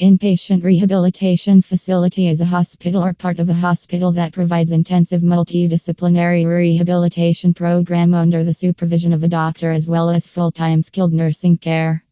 Inpatient rehabilitation facility is a hospital or part of a hospital that provides intensive multidisciplinary rehabilitation program under the supervision of a doctor as well as full-time skilled nursing care.